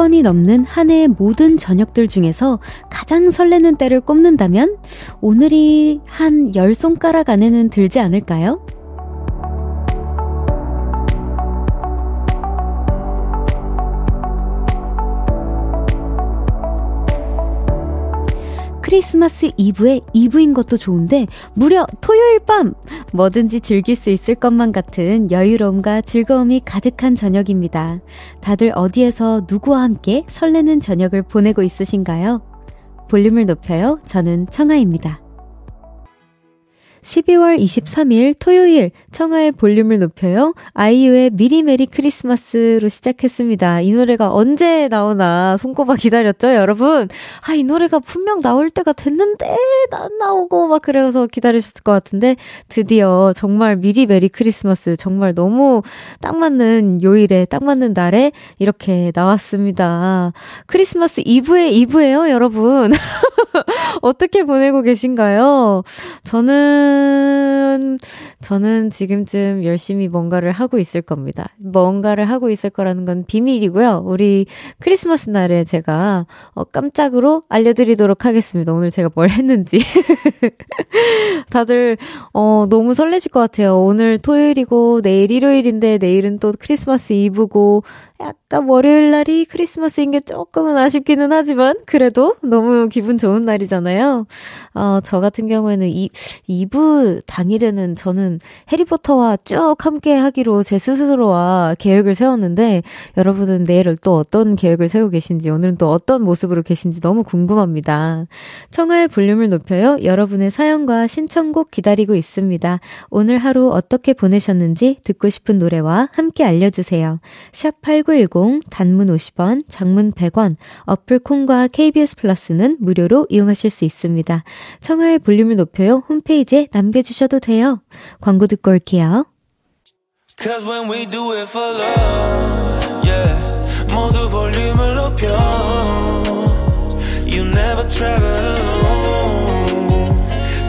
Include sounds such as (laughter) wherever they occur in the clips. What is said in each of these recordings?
10번이 넘는 한 해의 모든 저녁들 중에서 가장 설레는 때를 꼽는다면 오늘이 한 10손가락 안에는 들지 않을까요? 크리스마스 이브에 이브인 것도 좋은데 무려 토요일 밤 뭐든지 즐길 수 있을 것만 같은 여유로움과 즐거움이 가득한 저녁입니다. 다들 어디에서 누구와 함께 설레는 저녁을 보내고 있으신가요? 볼륨을 높여요. 저는 청하입니다. 12월 23일 토요일 청하의 볼륨을 높여요. 아이유의 미리 메리 크리스마스로 시작했습니다. 이 노래가 언제 나오나 손꼽아 기다렸죠, 여러분? 아, 이 노래가 분명 나올 때가 됐는데 안 나오고 막 그래서 기다리셨을 것 같은데 드디어 정말 미리 메리 크리스마스 정말 너무 딱 맞는 요일에 딱 맞는 날에 이렇게 나왔습니다. 크리스마스 이브에 이브예요, 여러분. (laughs) 어떻게 보내고 계신가요? 저는, 저는 지금쯤 열심히 뭔가를 하고 있을 겁니다. 뭔가를 하고 있을 거라는 건 비밀이고요. 우리 크리스마스 날에 제가 어, 깜짝으로 알려드리도록 하겠습니다. 오늘 제가 뭘 했는지. (laughs) 다들, 어, 너무 설레실 것 같아요. 오늘 토요일이고, 내일 일요일인데, 내일은 또 크리스마스 이브고, 약간 월요일 날이 크리스마스인 게 조금은 아쉽기는 하지만 그래도 너무 기분 좋은 날이잖아요. 어, 저 같은 경우에는 이 2부 당일에는 저는 해리포터와 쭉 함께 하기로 제 스스로와 계획을 세웠는데 여러분은 내일을 또 어떤 계획을 세우고 계신지 오늘은 또 어떤 모습으로 계신지 너무 궁금합니다. 청하의 볼륨을 높여요. 여러분의 사연과 신청곡 기다리고 있습니다. 오늘 하루 어떻게 보내셨는지 듣고 싶은 노래와 함께 알려주세요. 샵89 8910 단문 50원, 장문 100원, 어플 콩과 KBS 플러스는 무료로 이용하실 수 있습니다. 청하의 볼륨을 높여요 홈페이지에 남겨주셔도 돼요. 광고 듣고 올게요. Cause when we do it for love, yeah. 모두 볼륨을 높여. You never travel alone.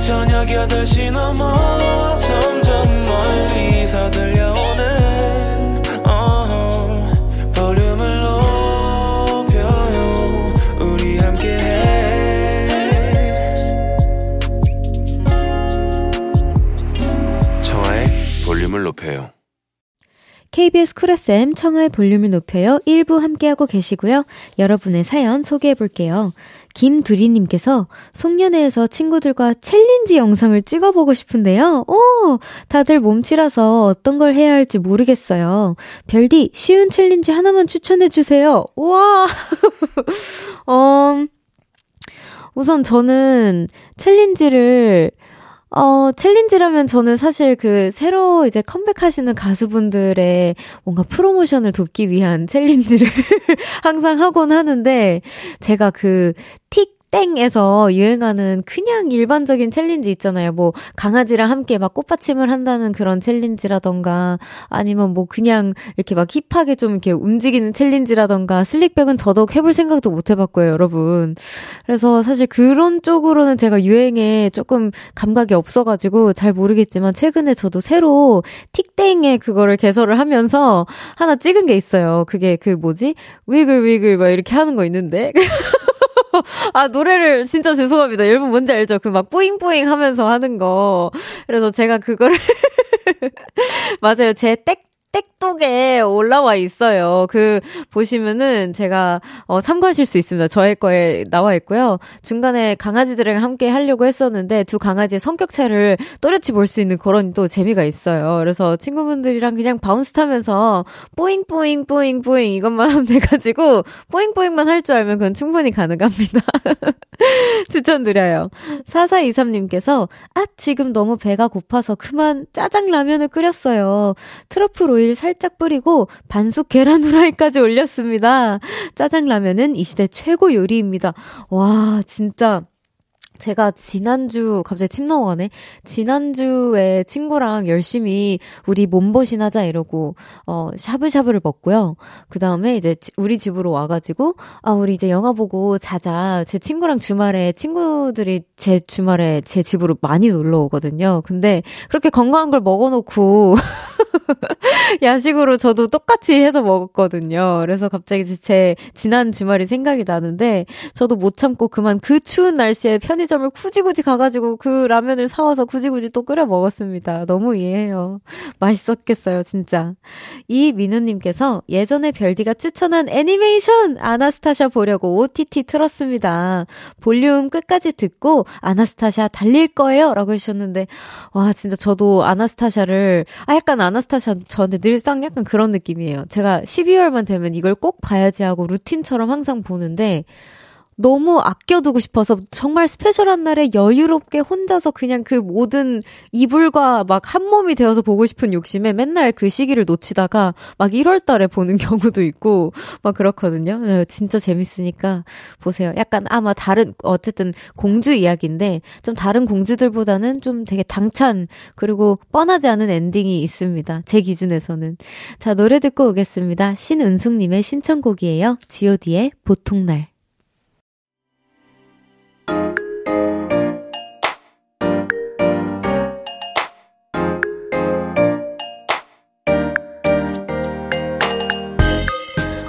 저녁 8시 넘어 점점 멀리서 들려 높여요. KBS 쿨 FM 청하의 볼륨을 높여요. 1부 함께하고 계시고요. 여러분의 사연 소개해 볼게요. 김두리님께서 송년회에서 친구들과 챌린지 영상을 찍어보고 싶은데요. 오! 다들 몸치라서 어떤 걸 해야 할지 모르겠어요. 별디, 쉬운 챌린지 하나만 추천해주세요. 우와! 어, (laughs) 우선 저는 챌린지를 어, 챌린지라면 저는 사실 그 새로 이제 컴백하시는 가수분들의 뭔가 프로모션을 돕기 위한 챌린지를 (laughs) 항상 하곤 하는데 제가 그 틱, 땡에서 유행하는 그냥 일반적인 챌린지 있잖아요. 뭐 강아지랑 함께 막 꽃받침을 한다는 그런 챌린지라던가 아니면 뭐 그냥 이렇게 막 hip하게 좀 이렇게 움직이는 챌린지라던가 slickback은 더더욱 해볼 생각도 못 해봤고요, 여러분. 그래서 사실 그런 쪽으로는 제가 유행에 조금 감각이 없어가지고 잘 모르겠지만 최근에 저도 새로 틱땡에 그거를 개설을 하면서 하나 찍은 게 있어요. 그게 그 뭐지? wiggle wiggle 막 이렇게 하는 거 있는데. (laughs) (laughs) 아, 노래를 진짜 죄송합니다. 여러분 뭔지 알죠? 그 막 뿌잉뿌잉 하면서 하는 거. 그래서 제가 그거를 (laughs) 맞아요. 제 땡, 땡톡에 올라와 있어요. 그 보시면은 제가 어 참고하실 수 있습니다. 저의 거에 나와 있고요. 중간에 강아지들이랑 함께 하려고 했었는데 두 강아지의 성격 차를 또렷이 볼 수 있는 그런 또 재미가 있어요. 그래서 친구분들이랑 그냥 bounce 타면서 뿌잉 뿌잉 뿌잉 뿌잉 이것만 (laughs) 하면 돼 가지고 뿌잉 뿌잉만 할 줄 알면 그건 충분히 가능합니다. (laughs) (laughs) 추천드려요. 4423님께서 아 지금 너무 배가 고파서 그만 짜장라면을 끓였어요. 트러플 오일 살짝 뿌리고 반숙 계란 후라이까지 올렸습니다. 짜장라면은 이 시대 최고 요리입니다. 와, 진짜 제가 지난주 갑자기 침 넘어가네. 지난주에 친구랑 열심히 우리 몸보신 하자 이러고 어 샤브샤브를 먹고요. 그다음에 이제 우리 집으로 와 가지고 아 우리 이제 영화 보고 자자. 제 친구랑 주말에 친구들이 제 주말에 제 집으로 많이 놀러 오거든요. 근데 그렇게 건강한 걸 먹어 놓고 (laughs) (laughs) 야식으로 저도 똑같이 해서 먹었거든요. 그래서 갑자기 제 지난 주말이 생각이 나는데 저도 못 참고 그만 그 추운 날씨에 편의점을 굳이 굳이 가가지고 그 라면을 사와서 굳이 굳이 또 끓여 먹었습니다. 너무 이해해요. (laughs) 맛있었겠어요, 진짜. 이 민우님께서 예전에 별디가 추천한 애니메이션 아나스타샤 보려고 OTT 틀었습니다. 볼륨 끝까지 듣고 아나스타샤 달릴 거예요. 라고 해주셨는데, 와, 진짜 저도 아나스타샤를, 아, 약간 아나스타샤 저한테 늘상 약간 그런 느낌이에요. 제가 12월만 되면 이걸 꼭 봐야지 하고 루틴처럼 항상 보는데, 너무 아껴두고 싶어서 정말 스페셜한 날에 여유롭게 혼자서 그냥 그 모든 이불과 막 한 몸이 되어서 보고 싶은 욕심에 맨날 그 시기를 놓치다가 막 1월 달에 보는 (laughs) 경우도 있고 막 그렇거든요. 네, 진짜 재밌으니까 보세요. 약간 아마 다른 어쨌든 공주 이야기인데 좀 다른 공주들보다는 좀 되게 당찬 그리고 뻔하지 않은 엔딩이 있습니다. 제 기준에서는. 자, 노래 듣고 오겠습니다. 신은숙 님의 신청곡이에요. god의 보통날.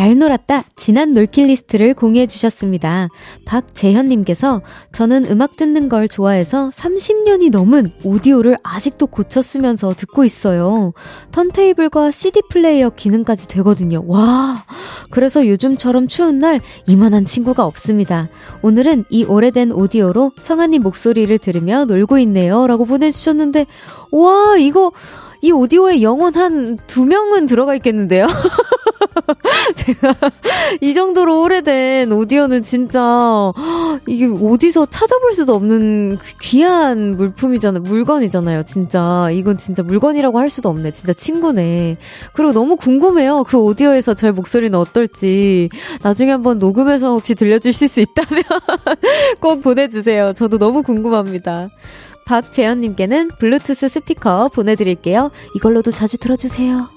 잘 놀았다. 지난 놀킬 리스트를 공유해 주셨습니다. 박재현님께서 저는 음악 듣는 걸 좋아해서 30년이 넘은 오디오를 아직도 고쳐 쓰면서 듣고 있어요. 턴테이블과 CD 플레이어 기능까지 되거든요. 와. 그래서 요즘처럼 추운 날 이만한 친구가 없습니다. 오늘은 이 오래된 오디오로 청아님 목소리를 들으며 놀고 있네요. 라고 보내주셨는데, 와, 이거, 이 오디오에 영원 한두 명은 들어가 있겠는데요? (laughs) 제가 이 정도로 오래된 오디오는 진짜 이게 어디서 찾아볼 수도 없는 귀한 물품이잖아요. 물건이잖아요. 진짜 이건 진짜 물건이라고 할 수도 없네. 진짜 친구네. 그리고 너무 궁금해요. 그 오디오에서 저의 목소리는 어떨지 나중에 한번 녹음해서 혹시 들려주실 수 있다면 (laughs) 꼭 보내주세요. 저도 너무 궁금합니다. 박재현님께는 블루투스 스피커 보내드릴게요. 이걸로도 자주 들어주세요.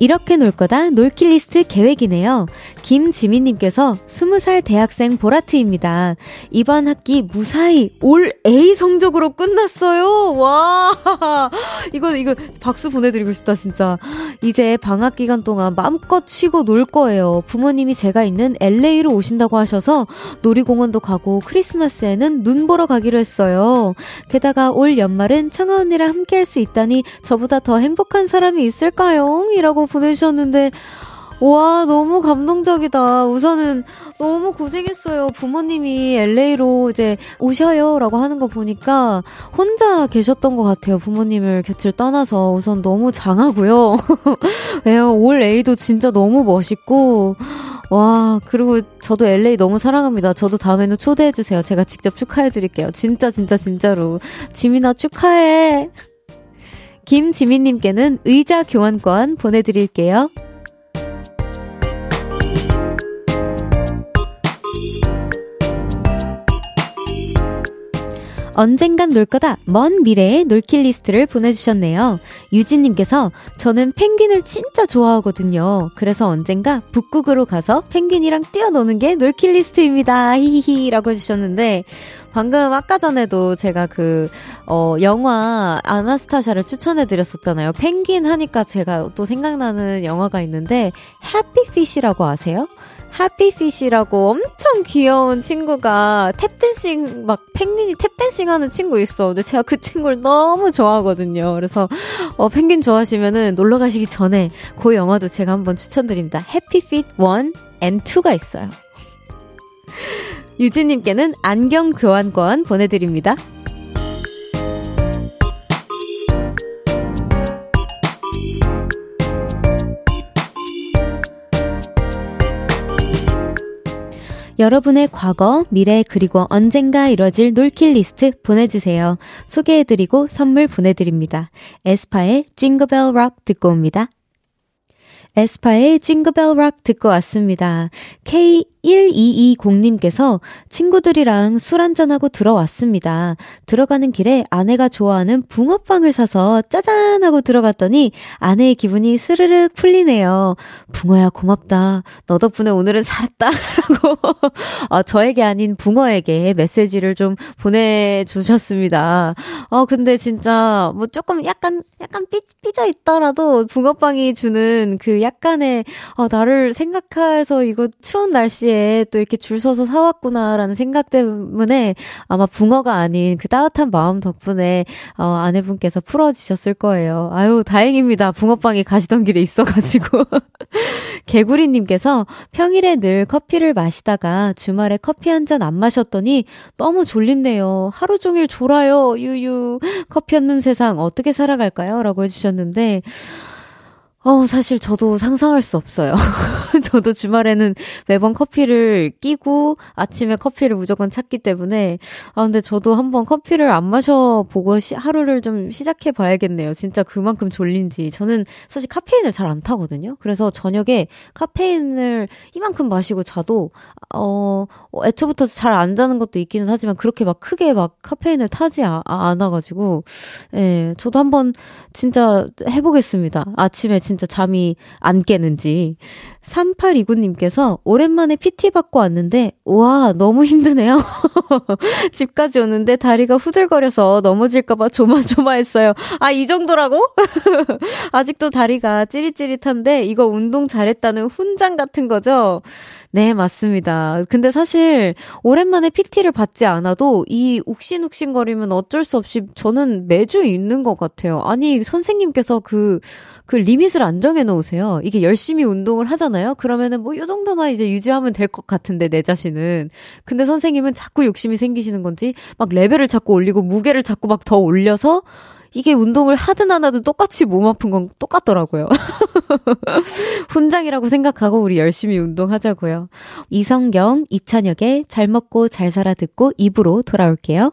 이렇게 놀 거다 놀킬 리스트 계획이네요. 김지민님께서 20살 대학생 보라트입니다. 이번 학기 무사히 올 A 성적으로 끝났어요. 와, (laughs) 이거, 이거 박수 보내드리고 싶다, 진짜. 이제 방학 기간 동안 마음껏 쉬고 놀 거예요. 부모님이 제가 있는 LA로 오신다고 하셔서 놀이공원도 가고 크리스마스에는 눈 보러 가기로 했어요. 게다가 올 연말은 청아 언니랑 함께 할 수 있다니 저보다 더 행복한 사람이 있을까요? 이라고 보내주셨는데, 와, 너무 감동적이다. 우선은 너무 고생했어요. 부모님이 LA로 이제 오셔요. 라고 하는 거 보니까 혼자 계셨던 것 같아요. 부모님을 곁을 떠나서. 우선 너무 장하고요. 왜요? (laughs) 올 A도 진짜 너무 멋있고. 와, 그리고 저도 LA 너무 사랑합니다. 저도 다음에는 초대해주세요. 제가 직접 축하해드릴게요. 진짜, 진짜, 진짜로. 지민아 축하해. 김지민님께는 의자 교환권 보내드릴게요. 언젠간 놀 거다. 먼 미래의 놀킷 리스트를 보내주셨네요. 유진님께서 저는 펭귄을 진짜 좋아하거든요. 그래서 언젠가 북극으로 가서 펭귄이랑 뛰어노는 게 놀킷 리스트입니다. 히히히 라고 해주셨는데 방금 아까 전에도 제가 그, 어, 영화 아나스타샤를 추천해드렸었잖아요. 펭귄 하니까 제가 또 생각나는 영화가 있는데 해피 피쉬라고 아세요? 해피피쉬라고 엄청 귀여운 친구가 탭댄싱 막 펭귄이 탭댄싱 하는 친구 있어. 근데 제가 그 친구를 너무 좋아하거든요. 그래서 어 펭귄 좋아하시면은 놀러 가시기 전에 그 영화도 제가 한번 추천드립니다. 해피핏 1 and 2가 있어요. (laughs) 유진님께는 안경 교환권 보내드립니다. 여러분의 과거, 미래, 그리고 언젠가 이뤄질 놀킬 리스트 보내주세요. 소개해드리고 선물 보내드립니다. 에스파의 징거벨 록 듣고 옵니다. 에스파의 징글벨 락 듣고 왔습니다. K1220님께서 친구들이랑 술 한잔하고 들어왔습니다. 들어가는 길에 아내가 좋아하는 붕어빵을 사서 짜잔 하고 들어갔더니 아내의 기분이 스르륵 풀리네요. 붕어야 고맙다. 너 덕분에 오늘은 살았다. (laughs) 라고 어, 저에게 아닌 붕어에게 메시지를 좀 보내주셨습니다. 어, 근데 진짜 뭐 조금 약간, 약간 삐, 삐져 있더라도 붕어빵이 주는 그 약간의 어, 나를 생각해서 이거 추운 날씨에 또 이렇게 줄 서서 사왔구나라는 생각 때문에 아마 붕어가 아닌 그 따뜻한 마음 덕분에 어, 아내분께서 풀어지셨을 거예요. 아유, 다행입니다. 붕어빵이 가시던 길에 있어가지고. (laughs) 개구리님께서 평일에 늘 커피를 마시다가 주말에 커피 한 잔 안 마셨더니 너무 졸린네요. 하루 종일 졸아요. 유유. 커피 없는 세상 어떻게 살아갈까요? 라고 해주셨는데, 어, 사실 저도 상상할 수 없어요. (laughs) 저도 주말에는 매번 커피를 끼고 아침에 커피를 무조건 찾기 때문에 아 근데 저도 한번 커피를 안 마셔 보고 하루를 좀 시작해 봐야겠네요. 진짜 그만큼 졸린지. 저는 사실 카페인을 잘 안 타거든요. 그래서 저녁에 카페인을 이만큼 마시고 자도 어, 어 애초부터 잘 안 자는 것도 있기는 하지만 그렇게 막 크게 막 카페인을 타지 아, 않아 가지고 예, 저도 한번 진짜 해 보겠습니다. 아침에 진짜 잠이 안 깨는지. 3829님께서 오랜만에 PT 받고 왔는데, 와, 너무 힘드네요. (laughs) 집까지 오는데 다리가 후들거려서 넘어질까봐 조마조마했어요. 아, 이 정도라고? (laughs) 아직도 다리가 찌릿찌릿한데, 이거 운동 잘했다는 훈장 같은 거죠? 네, 맞습니다. 근데 사실 오랜만에 PT를 받지 않아도 이 욱신욱신거리면 어쩔 수 없이 저는 매주 있는 것 같아요. 아니, 선생님께서 그, 그 리밋을 안 정해 놓으세요. 이게 열심히 운동을 하잖아요? 그러면은 뭐 요 정도만 이제 유지하면 될 것 같은데, 내 자신은. 근데 선생님은 자꾸 욕심이 생기시는 건지, 막 레벨을 자꾸 올리고 무게를 자꾸 막 더 올려서 이게 운동을 하든 안 하든 똑같이 몸 아픈 건 똑같더라고요. (laughs) 훈장이라고 생각하고 우리 열심히 운동하자고요. 이성경, 이찬혁의 잘 먹고 잘 살아 듣고 입으로 돌아올게요.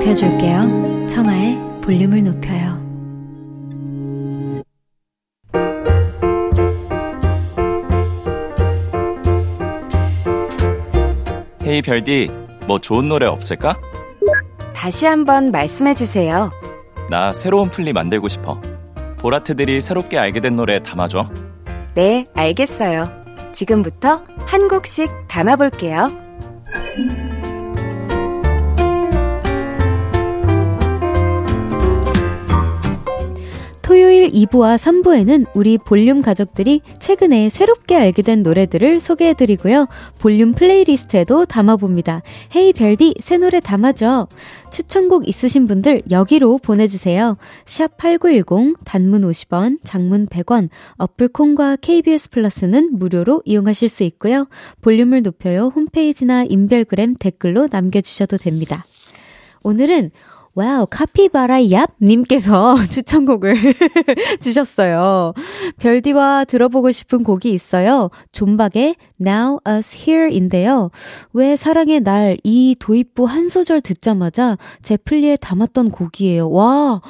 높여줄게요. 청하의 볼륨을 높여요. 헤이 별디, 뭐 좋은 노래 없을까? 다시 한번 말씀해 주세요. 나 새로운 플리 만들고 싶어. 보라트들이 새롭게 알게 된 노래 담아줘. 네, 알겠어요. 지금부터 한 곡씩 담아볼게요. 토요일 2부와 3부에는 우리 볼륨 가족들이 최근에 새롭게 알게 된 노래들을 소개해드리고요. 볼륨 플레이리스트에도 담아봅니다. Hey 별디, 새 노래 담아줘. 추천곡 있으신 분들 여기로 보내주세요. 샵 8910, 단문 50원, 장문 100원, 어플 콩과 KBS 플러스는 무료로 이용하실 수 있고요. 볼륨을 높여요. 홈페이지나 인별그램 댓글로 남겨주셔도 됩니다. 오늘은 와우, 카피바라 얍님께서 (laughs) 추천곡을 (laughs) 주셨어요. 별디와 들어보고 싶은 곡이 있어요. 존박의 Now Us Here인데요. 왜 사랑의 날 이 도입부 한 소절 듣자마자 제 플리에 담았던 곡이에요. 와,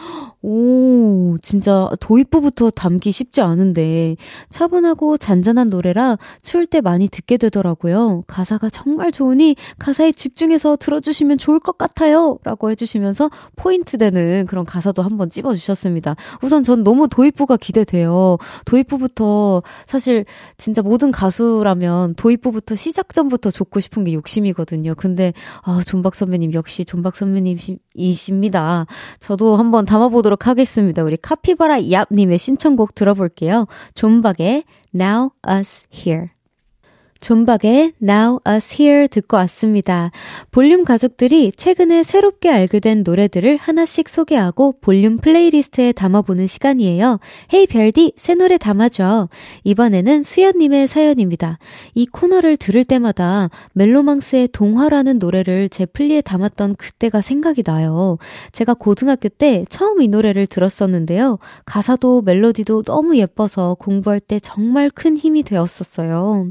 오, 진짜 도입부부터 담기 쉽지 않은데 차분하고 잔잔한 노래라 추울 때 많이 듣게 되더라고요. 가사가 정말 좋으니 가사에 집중해서 들어주시면 좋을 것 같아요. 라고 해주시면서 포인트 되는 그런 가사도 한번 찍어주셨습니다. 우선 전 너무 도입부가 기대돼요. 도입부부터 사실 진짜 모든 가수라면 도입부부터 시작 전부터 좋고 싶은 게 욕심이거든요. 근데 아, 존박 선배님 역시 존박 선배님이십니다. 저도 한번 담아보도록 하겠습니다. 우리 카피바라 얍님의 신청곡 들어볼게요. 존박의 Now Us Here. 존박의 Now Us Here 듣고 왔습니다. 볼륨 가족들이 최근에 새롭게 알게 된 노래들을 하나씩 소개하고 볼륨 플레이리스트에 담아보는 시간이에요. Hey 별디, 새 노래 담아줘. 이번에는 수연님의 사연입니다. 이 코너를 들을 때마다 멜로망스의 동화라는 노래를 제 플리에 담았던 그때가 생각이 나요. 제가 고등학교 때 처음 이 노래를 들었었는데요. 가사도 멜로디도 너무 예뻐서 공부할 때 정말 큰 힘이 되었었어요.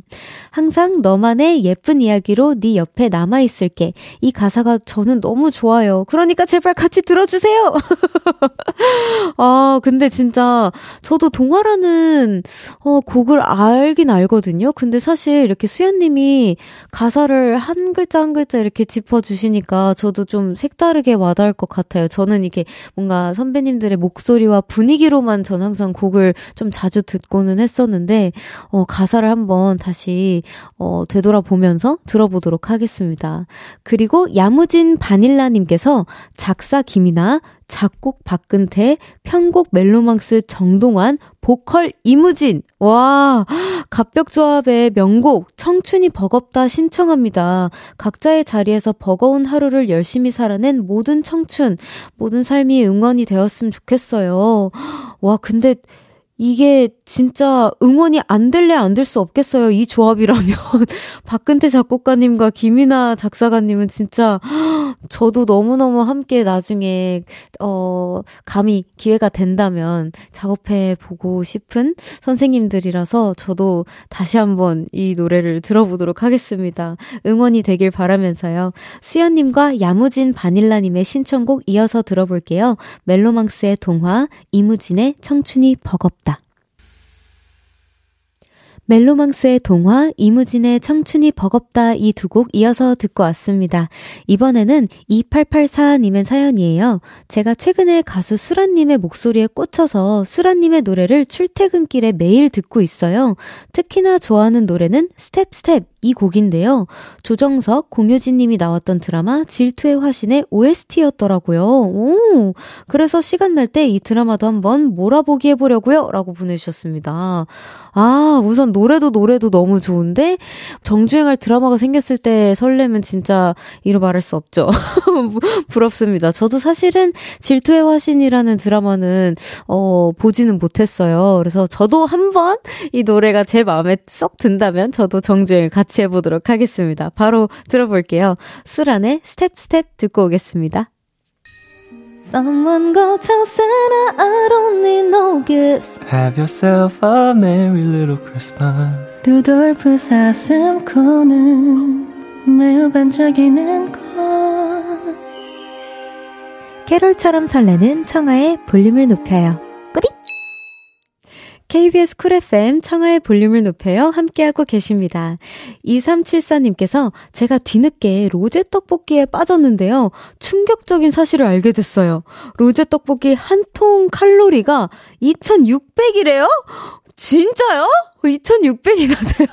항상 너만의 예쁜 이야기로 네 옆에 남아 있을게. 이 가사가 저는 너무 좋아요. 그러니까 제발 같이 들어주세요! (laughs) 아, 근데 진짜 저도 동화라는 어, 곡을 알긴 알거든요. 근데 사실 이렇게 수연님이 가사를 한 글자 한 글자 이렇게 짚어주시니까 저도 좀 색다르게 와닿을 것 같아요. 저는 이게 뭔가 선배님들의 목소리와 분위기로만 전 항상 곡을 좀 자주 듣고는 했었는데, 어, 가사를 한번 다시 어, 되돌아보면서 들어보도록 하겠습니다. 그리고 야무진 바닐라님께서 작사 김이나 작곡 박근태, 편곡 멜로망스 정동환, 보컬 이무진. 와, 갑벽조합의 명곡 청춘이 버겁다 신청합니다. 각자의 자리에서 버거운 하루를 열심히 살아낸 모든 청춘, 모든 삶이 응원이 되었으면 좋겠어요. 와, 근데 이게 진짜 응원이 안 될래 안 될 수 없겠어요. 이 조합이라면. (laughs) 박근태 작곡가님과 김이나 작사가님은 진짜 (gasps) 저도 너무너무 함께 나중에 어 감히 기회가 된다면 작업해 보고 싶은 선생님들이라서 저도 다시 한번 이 노래를 들어보도록 하겠습니다. 응원이 되길 바라면서요. 수연 님과 야무진 바닐라 님의 신청곡 이어서 들어볼게요. 멜로망스의 동화, 이무진의 청춘이 버겁다. 멜로망스의 동화, 이무진의 청춘이 버겁다 이 두 곡 이어서 듣고 왔습니다. 이번에는 2884님의 사연이에요. 제가 최근에 가수 수란님의 목소리에 꽂혀서 수란님의 노래를 출퇴근길에 매일 듣고 있어요. 특히나 좋아하는 노래는 Step Step 이 곡인데요. 조정석, 공효진 님이 나왔던 드라마 질투의 화신의 OST였더라고요. 오! 그래서 시간 날 때 이 드라마도 한번 몰아보기 해보려고요. 라고 보내주셨습니다. 아, 우선 노래도 노래도 너무 좋은데, 정주행할 드라마가 생겼을 때 설레면 진짜 이루 말할 수 없죠. (laughs) 부럽습니다. 저도 사실은 질투의 화신이라는 드라마는, 어, 보지는 못했어요. 그래서 저도 한번 이 노래가 제 마음에 쏙 든다면 저도 정주행을 같이 같이 해보도록 하겠습니다. 바로 들어볼게요. 수란의 Step Step 듣고 오겠습니다. Someone go tell Santa I don't need no gifts. Have yourself a merry little Christmas. 루돌프 사슴코는 매우 반짝이는 것. 캐롤처럼 설레는 청하의 볼륨을 높여요. KBS 쿨 FM 청하의 볼륨을 높여요. 함께하고 계십니다. 2374님께서 제가 뒤늦게 로제 떡볶이에 빠졌는데요. 충격적인 사실을 알게 됐어요. 로제 떡볶이 한 통 칼로리가 2600이래요? 진짜요? 2600이나 돼요?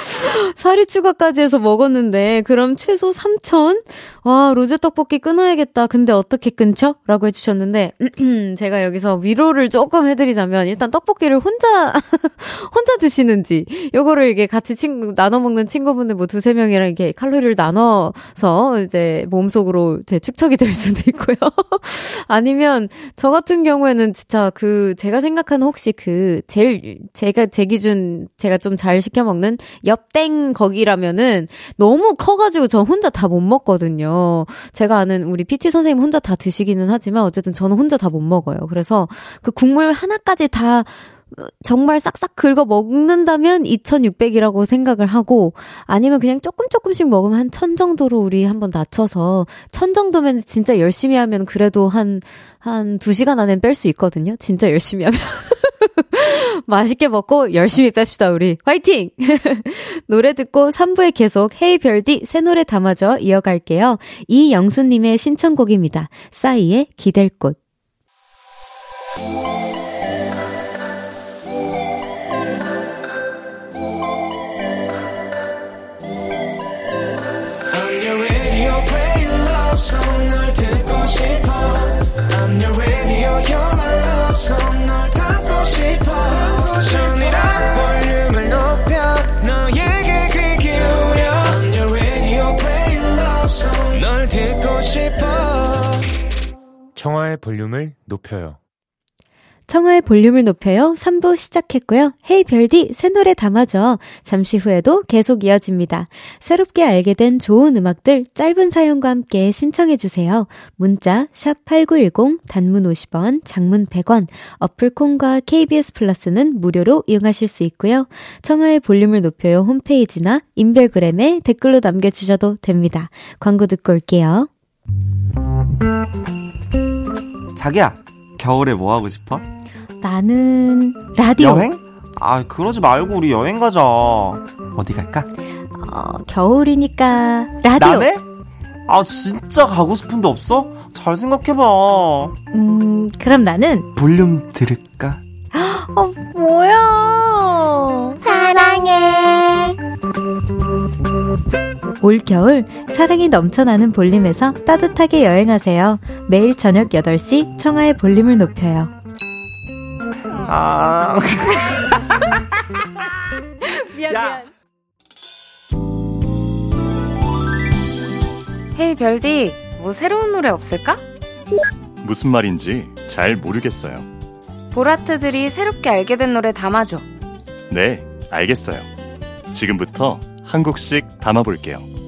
(laughs) 사리 추가까지 해서 먹었는데, 그럼 최소 3천? 와, 로제 떡볶이 끊어야겠다. 근데 어떻게 끊죠? 라고 해주셨는데, (clears throat) 제가 여기서 위로를 조금 해드리자면, 일단 떡볶이를 혼자, (laughs) 혼자 드시는지, 요거를 이게 같이 친구, 나눠 먹는 친구분들 뭐 두세 명이랑 이렇게 칼로리를 나눠서 이제 몸속으로 제 축척이 될 수도 있고요. (laughs) 아니면, 저 같은 경우에는 진짜 그, 제가 생각하는 혹시 그, 제일, 제가, 제 기준, 제가 좀 잘 시켜 먹는 옆땡 거기라면은 너무 커가지고 저 혼자 다 못 먹거든요. 제가 아는 우리 PT 선생님 혼자 다 드시기는 하지만 어쨌든 저는 혼자 다 못 먹어요. 그래서 그 국물 하나까지 다 정말 싹싹 긁어 먹는다면 2600이라고 생각을 하고 아니면 그냥 조금 조금씩 먹으면 한 1000 정도로 우리 한번 낮춰서 1000 정도면 진짜 열심히 하면 그래도 한, 한 2시간 안엔 뺄 수 있거든요. 진짜 열심히 하면. (laughs) 맛있게 먹고 열심히 뺍시다, 우리. 화이팅! (laughs) 노래 듣고 3부에 계속 헤이 별디 새 노래 담아줘 이어갈게요. 이영수님의 신청곡입니다. 싸이의 기댈 꽃. 볼륨을 높여요. 청하의 볼륨을 높여요. 3부 시작했고요. 헤이 별디 새 노래 담아줘. 잠시 후에도 계속 이어집니다. 새롭게 알게 된 좋은 음악들 짧은 사연과 함께 신청해 주세요. 문자 샵8910 단문 50원, 장문 100원. 어플 콘과 KBS 플러스는 무료로 이용하실 수 있고요. 청하의 볼륨을 높여요 홈페이지나 인별그램에 댓글로 남겨 주셔도 됩니다. 광고 듣고 올게요. 자기야, 겨울에 뭐 하고 싶어? 나는 라디오. 여행? 아, 그러지 말고 우리 여행 가자. 어디 갈까? 어, 겨울이니까 라디오. 남해? 아, 진짜 가고 싶은데 없어? 잘 생각해봐. 음, 그럼 나는 볼륨 들을까? 어, 뭐야? 사랑해. 올겨울 사랑이 넘쳐나는 볼륨에서 따뜻하게 여행하세요. 매일 저녁 8시 청하의 볼륨을 높여요. 아. (laughs) 미안, 야. 헤이 별디, 뭐 새로운 노래 없을까? 무슨 말인지 잘 모르겠어요. 보라트들이 새롭게 알게 된 노래 담아줘. 네, 알겠어요. 지금부터 한 곡씩 담아볼게요.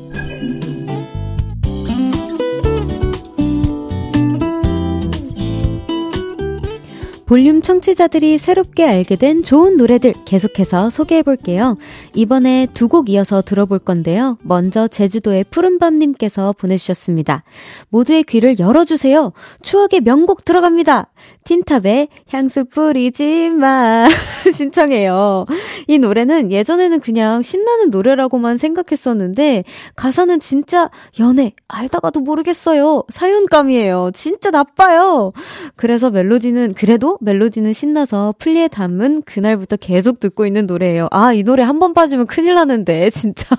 볼륨 청취자들이 새롭게 알게 된 좋은 노래들 계속해서 소개해 볼게요. 이번에 두 곡 이어서 들어볼 건데요. 먼저 제주도의 푸른밤님께서 보내주셨습니다. 모두의 귀를 열어주세요. 추억의 명곡 들어갑니다. 틴탑의 향수 뿌리지 마. (laughs) 신청해요. 이 노래는 예전에는 그냥 신나는 노래라고만 생각했었는데, 가사는 진짜 연애, 알다가도 모르겠어요. 사연감이에요. 진짜 나빠요. 그래서 멜로디는, 그래도 멜로디는 신나서 플리에 담은 그날부터 계속 듣고 있는 노래예요. 아, 이 노래 한 번 빠지면 큰일 나는데, (laughs) 진짜.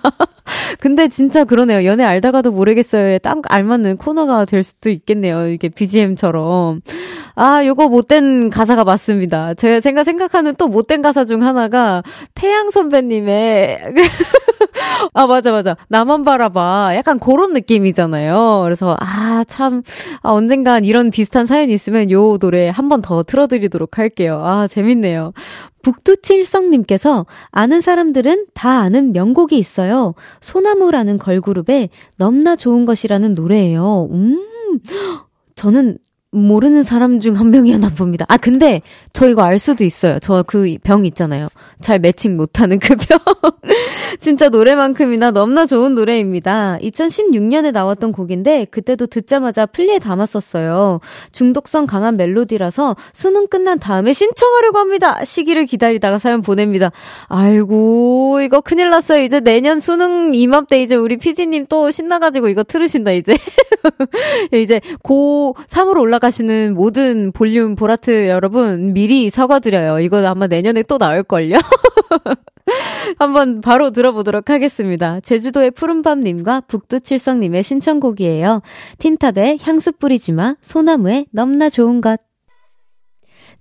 근데 진짜 그러네요. 연애 알다가도 모르겠어요에 딱 알맞는 코너가 될 수도 있겠네요. 이게 BGM처럼. 아, 요거 못된 가사가 맞습니다. 제가 생각, 생각하는 또 못된 가사 중 하나가 태양 선배님의 (laughs) 아, 맞아, 맞아. 나만 바라봐. 약간 그런 느낌이잖아요. 그래서, 아, 참, 아, 언젠간 이런 비슷한 사연이 있으면 요 노래 한 번 더 틀어드 리도록 할게요. 아, 재밌네요. 북두칠성님께서 아는 사람들은 다 아는 명곡이 있어요. 소나무라는 걸그룹의 넘나 좋은 것이라는 노래예요. 음, 저는 모르는 사람 중 한 명이었나 봅니다. 아, 근데 저 이거 알 수도 있어요. 저 그 병 있잖아요. 잘 매칭 못하는 그 병. (laughs) 진짜 노래만큼이나 너무나 좋은 노래입니다. 2016년에 나왔던 곡인데 그때도 듣자마자 플리에 담았었어요. 중독성 강한 멜로디라서 수능 끝난 다음에 신청하려고 합니다. 시기를 기다리다가 사연 보냅니다. 아이고, 이거 큰일 났어요. 이제 내년 수능 이맘때 이제 우리 피디님 또 신나가지고 이거 틀으신다, 이제. (laughs) 이제 고 3으로 올라가 시는 모든 볼륨 보라트 여러분 미리 사과드려요. 이거 아마 내년에 또 나올걸요? (laughs) 한번 바로 들어보도록 하겠습니다. 제주도의 푸른밤님과 북두칠성님의 신청곡이에요. 틴탑의 향수 뿌리지마, 소나무의 넘나 좋은 것.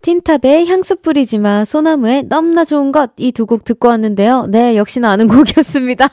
틴탑의 향수 뿌리지 마, 소나무의 넘나 좋은 것. 이 두 곡 듣고 왔는데요. 네, 역시나 아는 (laughs) 곡이었습니다.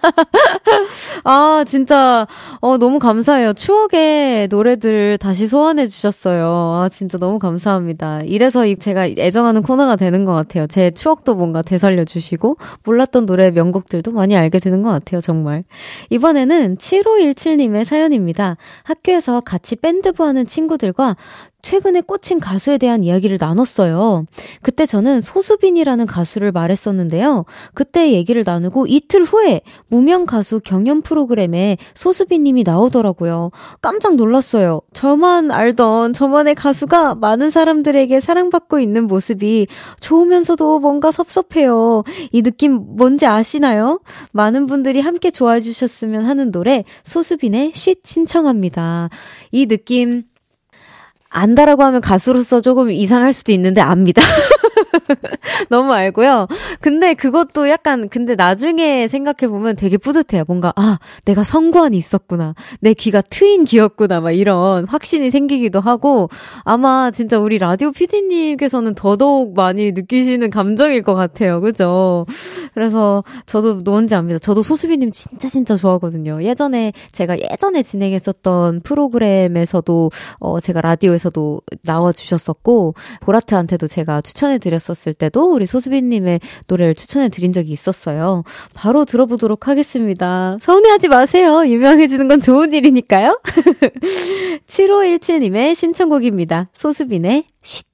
아, 진짜, 어, 너무 감사해요. 추억의 노래들 다시 소환해 주셨어요. 아, 진짜 너무 감사합니다. 이래서 제가 애정하는 코너가 되는 것 같아요. 제 추억도 뭔가 되살려 주시고, 몰랐던 노래 명곡들도 많이 알게 되는 것 같아요, 정말. 이번에는 7517님의 사연입니다. 학교에서 같이 밴드부 하는 친구들과 최근에 꽂힌 가수에 대한 이야기를 나눴어요. 그때 저는 소수빈이라는 가수를 말했었는데요. 그때 얘기를 나누고 이틀 후에 무명 가수 경연 프로그램에 소수빈 님이 나오더라고요. 깜짝 놀랐어요. 저만 알던 저만의 가수가 많은 사람들에게 사랑받고 있는 모습이 좋으면서도 뭔가 섭섭해요. 이 느낌 뭔지 아시나요? 많은 분들이 함께 좋아해 주셨으면 하는 노래 소수빈의 쉿 신청합니다. 이 느낌 안다라고 하면 가수로서 조금 이상할 수도 있는데 압니다. (laughs) (laughs) 너무 알고요. 근데 그것도 약간, 근데 나중에 생각해보면 되게 뿌듯해요. 뭔가, 아, 내가 성관이 있었구나. 내 귀가 트인 귀였구나. 막 이런 확신이 생기기도 하고, 아마 진짜 우리 라디오 PD님께서는 더더욱 많이 느끼시는 감정일 것 같아요. 그죠? 그래서 저도 뭔지 압니다. 저도 소수비님 진짜 진짜 좋아하거든요. 예전에 제가 예전에 진행했었던 프로그램에서도 어 제가 라디오에서도 나와 주셨었고 보라트한테도 제가 추천해 드 렸었을 때도 우리 소수비님의 노래를 추천해 드린 적이 있었어요. 바로 들어보도록 하겠습니다. 서운해하지 마세요. 유명해지는 건 좋은 일이니까요. (laughs) 7517님의 신청곡입니다. 소수빈의 쉿.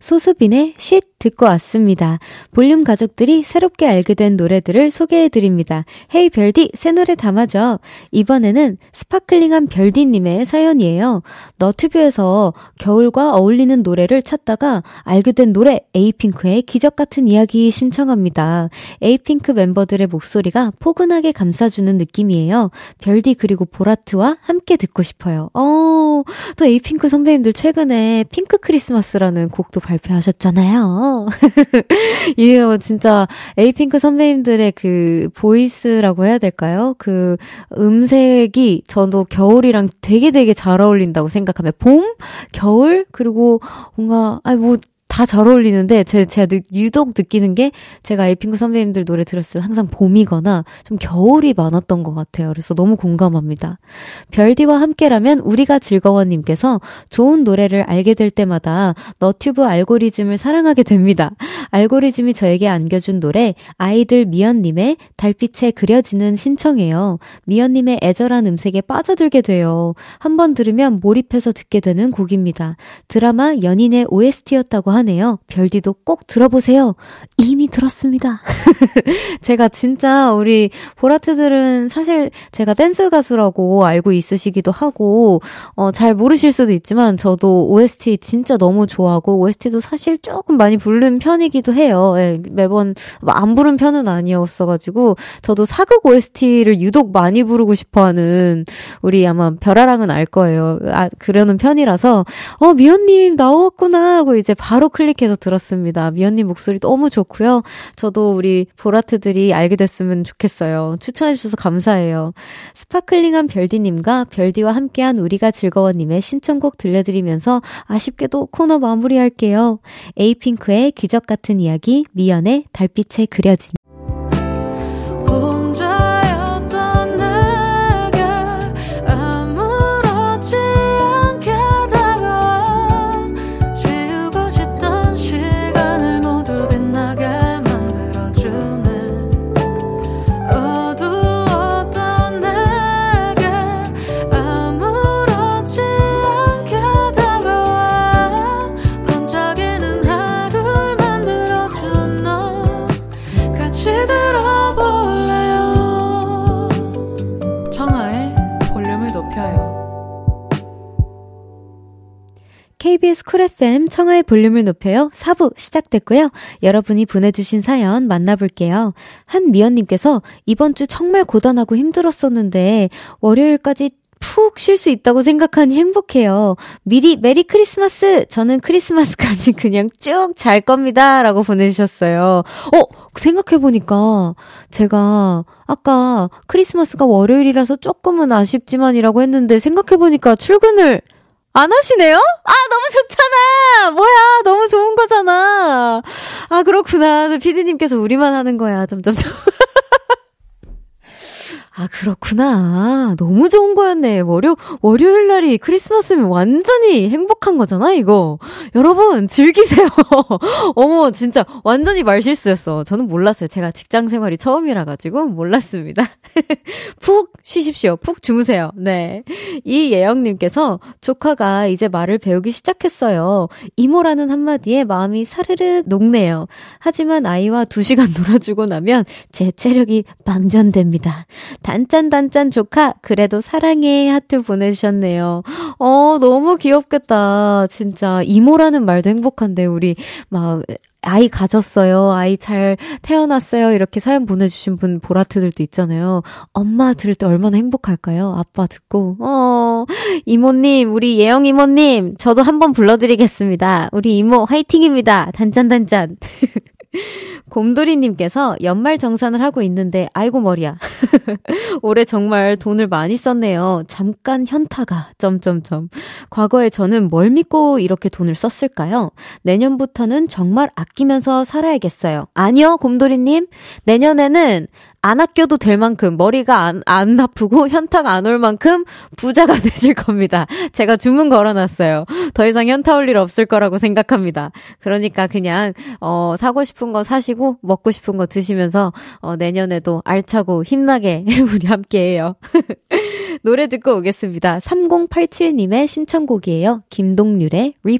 소수빈의 쉿 듣고 왔습니다. 볼륨 가족들이 새롭게 알게 된 노래들을 소개해드립니다. Hey 별디, 새 노래 담아줘. 이번에는 sparkling한 별디님의 사연이에요. 너튜브에서 겨울과 어울리는 노래를 찾다가 알게 된 노래 에이핑크의 기적 같은 이야기 신청합니다. 에이핑크 멤버들의 목소리가 포근하게 감싸주는 느낌이에요. 별디 그리고 보라트와 함께 듣고 싶어요. 어, 또 에이핑크 선배님들 최근에 Pink Christmas라는 곡도 발표하셨잖아요. (laughs) 이거 진짜 에이핑크 선배님들의 그 보이스라고 해야 될까요? 그 음색이 저도 겨울이랑 되게 되게 잘 어울린다고 생각하면 봄, 겨울 그리고 뭔가 아뭐 다 잘 어울리는데 제, 제가 유독 느끼는 게 제가 에이핑크 선배님들 노래 들었을 때 항상 봄이거나 좀 겨울이 많았던 것 같아요. 그래서 너무 공감합니다. 별디와 함께라면 우리가 즐거워님께서 좋은 노래를 알게 될 때마다 너튜브 알고리즘을 사랑하게 됩니다. 알고리즘이 저에게 안겨준 노래 아이들 미연님의 달빛에 그려지는 신청해요. 미연님의 애절한 음색에 빠져들게 돼요. 한번 들으면 몰입해서 듣게 되는 곡입니다. 드라마 연인의 OST였다고 하는 하네요. 별디도 꼭 들어보세요. 이미 들었습니다. (laughs) 제가 진짜 우리 보라트들은 사실 제가 댄스 가수라고 알고 있으시기도 하고, 어, 잘 모르실 수도 있지만 저도 OST 진짜 너무 좋아하고, OST도 사실 조금 많이 부른 편이기도 해요. 예, 매번 안 부른 편은 아니었어가지고, 저도 사극 OST를 유독 많이 부르고 싶어 하는 우리 아마 별아랑은 알 거예요. 아, 그러는 편이라서, 어, 미연님 나왔구나 하고 이제 바로 클릭해서 들었습니다. 미연님 목소리 너무 좋고요. 저도 우리 보라트들이 알게 됐으면 좋겠어요. 추천해주셔서 감사해요. sparkling한 별디님과 별디와 함께한 우리가 즐거워님의 신청곡 들려드리면서 아쉽게도 코너 마무리할게요. 에이핑크의 기적 같은 이야기, 미연의 달빛에 그려진 KBS 쿨 FM 청하의 볼륨을 높여요. 4부 시작됐고요. 여러분이 보내주신 사연 만나볼게요. 한미연님께서 이번 주 정말 고단하고 힘들었었는데 월요일까지 푹 쉴 수 있다고 생각하니 행복해요. 미리 메리 크리스마스! 저는 크리스마스까지 그냥 쭉 잘 겁니다. 라고 보내주셨어요. 어, 생각해보니까 제가 아까 크리스마스가 월요일이라서 조금은 아쉽지만이라고 했는데 생각해보니까 출근을 안 하시네요? 아, 너무 좋잖아! 뭐야, 너무 좋은 거잖아! 아, 그렇구나. 피디님께서 우리만 하는 거야. 점점점. (laughs) 아, 그렇구나. 너무 좋은 거였네. 월요, 월요일 날이 크리스마스면 완전히 행복한 거잖아, 이거. 여러분, 즐기세요. (laughs) 어머, 진짜 완전히 말실수였어. 저는 몰랐어요. 제가 직장 생활이 처음이라가지고 몰랐습니다. (laughs) 푹 쉬십시오. 푹 주무세요. 네. 이예영님께서 조카가 이제 말을 배우기 시작했어요. 이모라는 한마디에 마음이 사르르 녹네요. 하지만 아이와 두 시간 (laughs) 놀아주고 나면 제 체력이 방전됩니다. 단짠단짠 조카, 그래도 사랑해. 하트 보내주셨네요. 어, 너무 귀엽겠다. 진짜. 이모라는 말도 행복한데, 우리 막 아이 가졌어요. 아이 잘 태어났어요. 이렇게 사연 보내주신 분 보라트들도 있잖아요. 엄마 들을 때 얼마나 행복할까요? 아빠 듣고. 어, 이모님, 우리 예영 이모님, 저도 한번 불러드리겠습니다. 우리 이모 화이팅입니다. 단짠단짠. (laughs) (laughs) 곰돌이님께서 연말 정산을 하고 있는데, 아이고 머리야. (laughs) 올해 정말 돈을 많이 썼네요. 잠깐 현타가, 점점점. 과거에 저는 뭘 믿고 이렇게 돈을 썼을까요? 내년부터는 정말 아끼면서 살아야겠어요. 아니요, 곰돌이님. 내년에는 안 아껴도 될 만큼 머리가 안, 안 아프고 (laughs) 현타가 안 올 만큼 부자가 (laughs) 되실 겁니다. 제가 주문 걸어놨어요. 더 이상 현타 올 일 없을 거라고 생각합니다. 그러니까 그냥 어 사고 싶은 거 사시고 먹고 싶은 거 드시면서 어 내년에도 알차고 힘나게 (laughs) 우리 함께해요. 노래 듣고 오겠습니다. 3087님의 신청곡이에요. 김동률의 리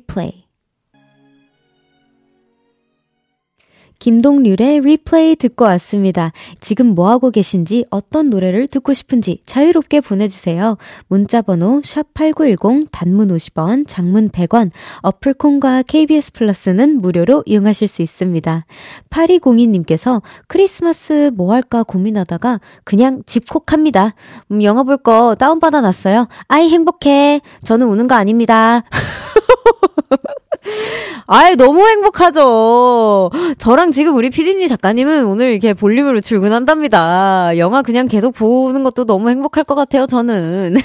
김동률의 리플레이 듣고 왔습니다. 지금 뭐하고 계신지 어떤 노래를 듣고 싶은지 자유롭게 보내주세요. 문자번호 샵8910 단문 50원, 장문 100원, 어플콘과 KBS 플러스는 무료로 이용하실 수 있습니다. 8202님께서 크리스마스 뭐 할까 고민하다가 그냥 집콕합니다. 음, 영화 볼 거 다운받아 놨어요. 아이 행복해. 저는 우는 거 아닙니다. (laughs) (laughs) 아이, 너무 행복하죠. 저랑 지금 우리 피디님 작가님은 오늘 이렇게 볼륨으로 출근한답니다. 영화 그냥 계속 보는 것도 너무 행복할 것 같아요, 저는.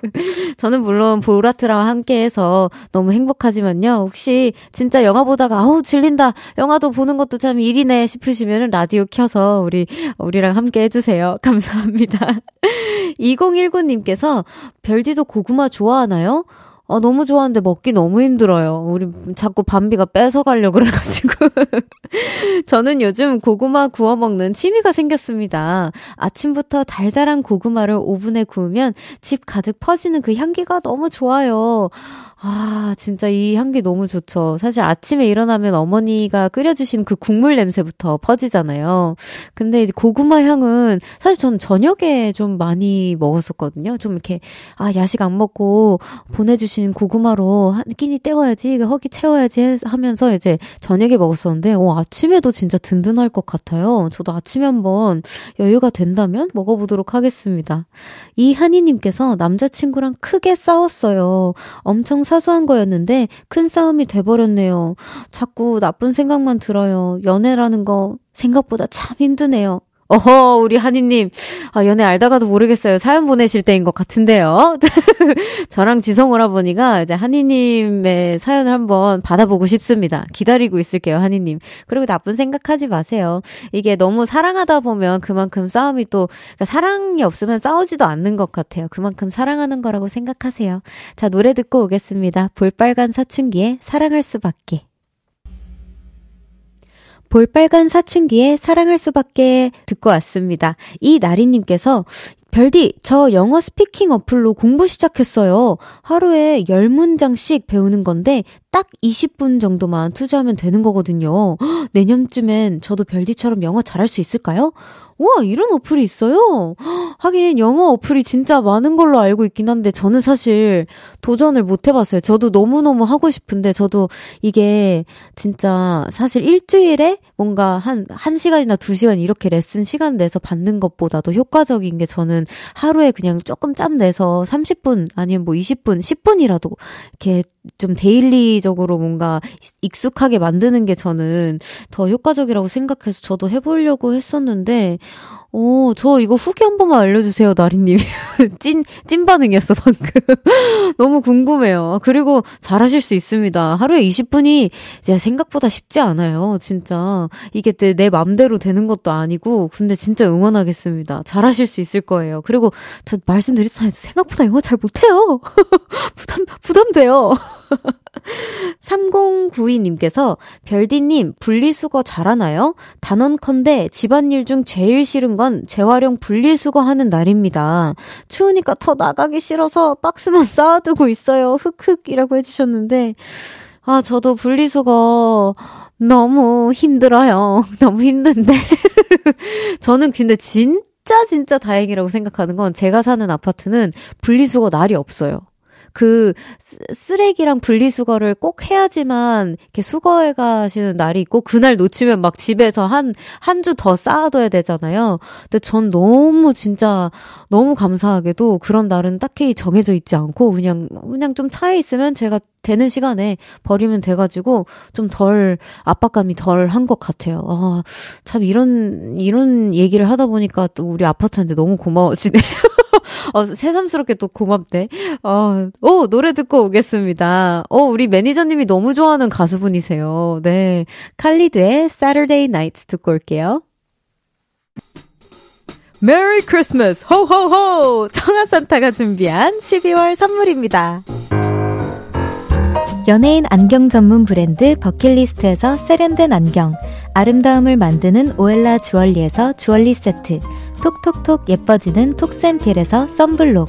(laughs) 저는 물론 보라트랑 함께 해서 너무 행복하지만요. 혹시 진짜 영화 보다가, 아우, 질린다. 영화도 보는 것도 참 일이네 싶으시면 라디오 켜서 우리, 우리랑 함께 해주세요. (laughs) 감사합니다. 2019님께서 별디도 고구마 좋아하나요? 어, 너무 좋아하는데 먹기 너무 힘들어요. 우리 자꾸 밤비가 뺏어가려고 그래가지고. (laughs) 저는 요즘 고구마 구워 먹는 취미가 생겼습니다. 아침부터 달달한 고구마를 오븐에 구우면 집 가득 퍼지는 그 향기가 너무 좋아요. 아, 진짜 이 향기 너무 좋죠. 사실 아침에 일어나면 어머니가 끓여주신 그 국물 냄새부터 퍼지잖아요. 근데 이제 고구마 향은 사실 저는 저녁에 좀 많이 먹었었거든요. 좀 이렇게, 아, 야식 안 먹고 보내주신 고구마로 한 끼니 때워야지, 허기 채워야지 하면서 이제 저녁에 먹었었는데, 어, 아침에도 진짜 든든할 것 같아요. 저도 아침에 한번 여유가 된다면 먹어보도록 하겠습니다. 이한이님께서 남자친구랑 크게 싸웠어요. 엄청 사소한 거였는데 큰 싸움이 돼버렸네요. 자꾸 나쁜 생각만 들어요. 연애라는 거 생각보다 참 힘드네요. 어허, 우리 한이님. 아, 연애 알다가도 모르겠어요. 사연 보내실 때인 것 같은데요. (laughs) 저랑 지성 오라버니가 이제 한이님의 사연을 한번 받아보고 싶습니다. 기다리고 있을게요, 한이님. 그리고 나쁜 생각하지 마세요. 이게 너무 사랑하다 보면 그만큼 싸움이 또, 그러니까 사랑이 없으면 싸우지도 않는 것 같아요. 그만큼 사랑하는 거라고 생각하세요. 자, 노래 듣고 오겠습니다. 볼빨간 사춘기에 사랑할 수밖에. 볼빨간 사춘기에 사랑할 수밖에 듣고 왔습니다. 이 나리님께서 별디, 저 영어 speaking 어플로 공부 시작했어요. 하루에 10문장씩 배우는 건데, 딱 20분 정도만 투자하면 되는 거거든요. (gasps) 내년쯤엔 저도 별디처럼 영어 잘할 수 있을까요? 우와, 이런 어플이 있어요? (gasps) 하긴 영어 어플이 진짜 많은 걸로 알고 있긴 한데 저는 사실 도전을 못 해봤어요. 저도 너무너무 하고 싶은데 저도 이게 진짜 사실 일주일에 뭔가 한, 한 시간이나 두 시간 이렇게 레슨 시간 내서 받는 것보다도 효과적인 게 저는 하루에 그냥 조금 짬 내서 30분 아니면 뭐 20분, 10분이라도 이렇게 좀 데일리 적으로 뭔가 익숙하게 만드는 게 저는 더 효과적이라고 생각해서 저도 해보려고 했었는데 오, 저 이거 후기 한 번만 알려주세요, 나리님. (laughs) 찐, 찐 반응이었어, 방금. (laughs) 너무 궁금해요. 그리고 잘하실 수 있습니다. 하루에 20분이 이제 생각보다 쉽지 않아요, 진짜. 이게 내, 내 맘대로 되는 것도 아니고, 근데 진짜 응원하겠습니다. 잘하실 수 있을 거예요. 그리고 저 말씀드렸잖아요. 생각보다 영어 잘 못해요. (laughs) 부담, 부담돼요. 3092님께서 별디님 분리수거 잘하나요? 단언컨대 집안일 중 제일 싫은 건 재활용 분리수거 하는 날입니다. 추우니까 더 나가기 싫어서 박스만 (laughs) 쌓아두고 있어요. 흑흑이라고 해주셨는데 아 저도 분리수거 너무 힘들어요. (laughs) 너무 힘든데 (laughs) 저는 근데 진 진짜 진짜 다행이라고 생각하는 건 제가 사는 아파트는 분리수거 날이 없어요. 그 쓰레기랑 분리수거를 꼭 해야지만 이렇게 수거해 가시는 날이 있고 그날 놓치면 막 집에서 한 한 주 더 쌓아둬야 되잖아요. 근데 전 너무 진짜 너무 감사하게도 그런 날은 딱히 정해져 있지 않고 그냥 그냥 좀 차에 있으면 제가 되는 시간에 버리면 돼가지고 좀 덜 압박감이 덜 한 것 같아요. 아, 참 이런 이런 얘기를 하다 보니까 또 우리 아파트한테 너무 고마워지네요. (laughs) 어, 새삼스럽게 또 고맙네. 어, 오, 노래 듣고 오겠습니다. 어, 우리 매니저님이 너무 좋아하는 가수분이세요. 네. 칼리드의 Saturday Night 듣고 올게요. Merry Christmas 호호호 청하산타가 준비한 12월 선물입니다. 연예인 안경 전문 브랜드 버킷리스트에서 세련된 안경 아름다움을 만드는 오엘라 주얼리에서 주얼리 세트 톡톡톡 예뻐지는 톡센필에서 썬블록,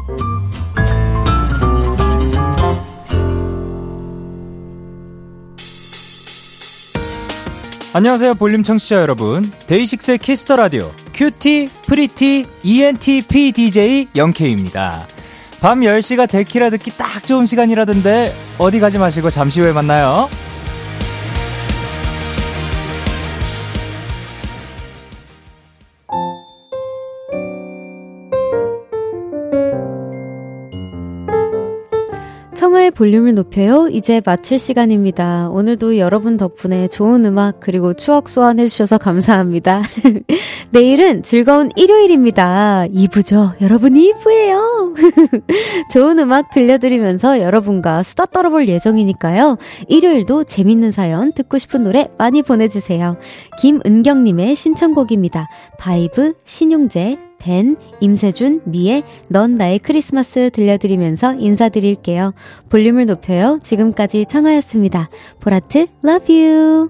안녕하세요 볼륨 청취자 여러분. 데이식스의 키스 더 라디오 cutie pretty ENTP DJ 영케입니다. 밤 10시가 데키라 듣기 딱 좋은 시간이라던데 어디 가지 마시고 잠시 후에 만나요 청하의 볼륨을 높여요. 이제 마칠 시간입니다. 오늘도 여러분 덕분에 좋은 음악 그리고 추억 소환해주셔서 감사합니다. (laughs) 내일은 즐거운 일요일입니다. 2부죠. 여러분 2부예요. (laughs) 좋은 음악 들려드리면서 여러분과 수다 떨어볼 예정이니까요. 일요일도 재밌는 사연 듣고 싶은 노래 많이 보내주세요. 김은경님의 신청곡입니다. 바이브, 신용재, 벤, 임세준, 미의 넌 나의 크리스마스 들려드리면서 인사드릴게요. 볼륨을 높여요. 지금까지 청하였습니다. 보라트, love you.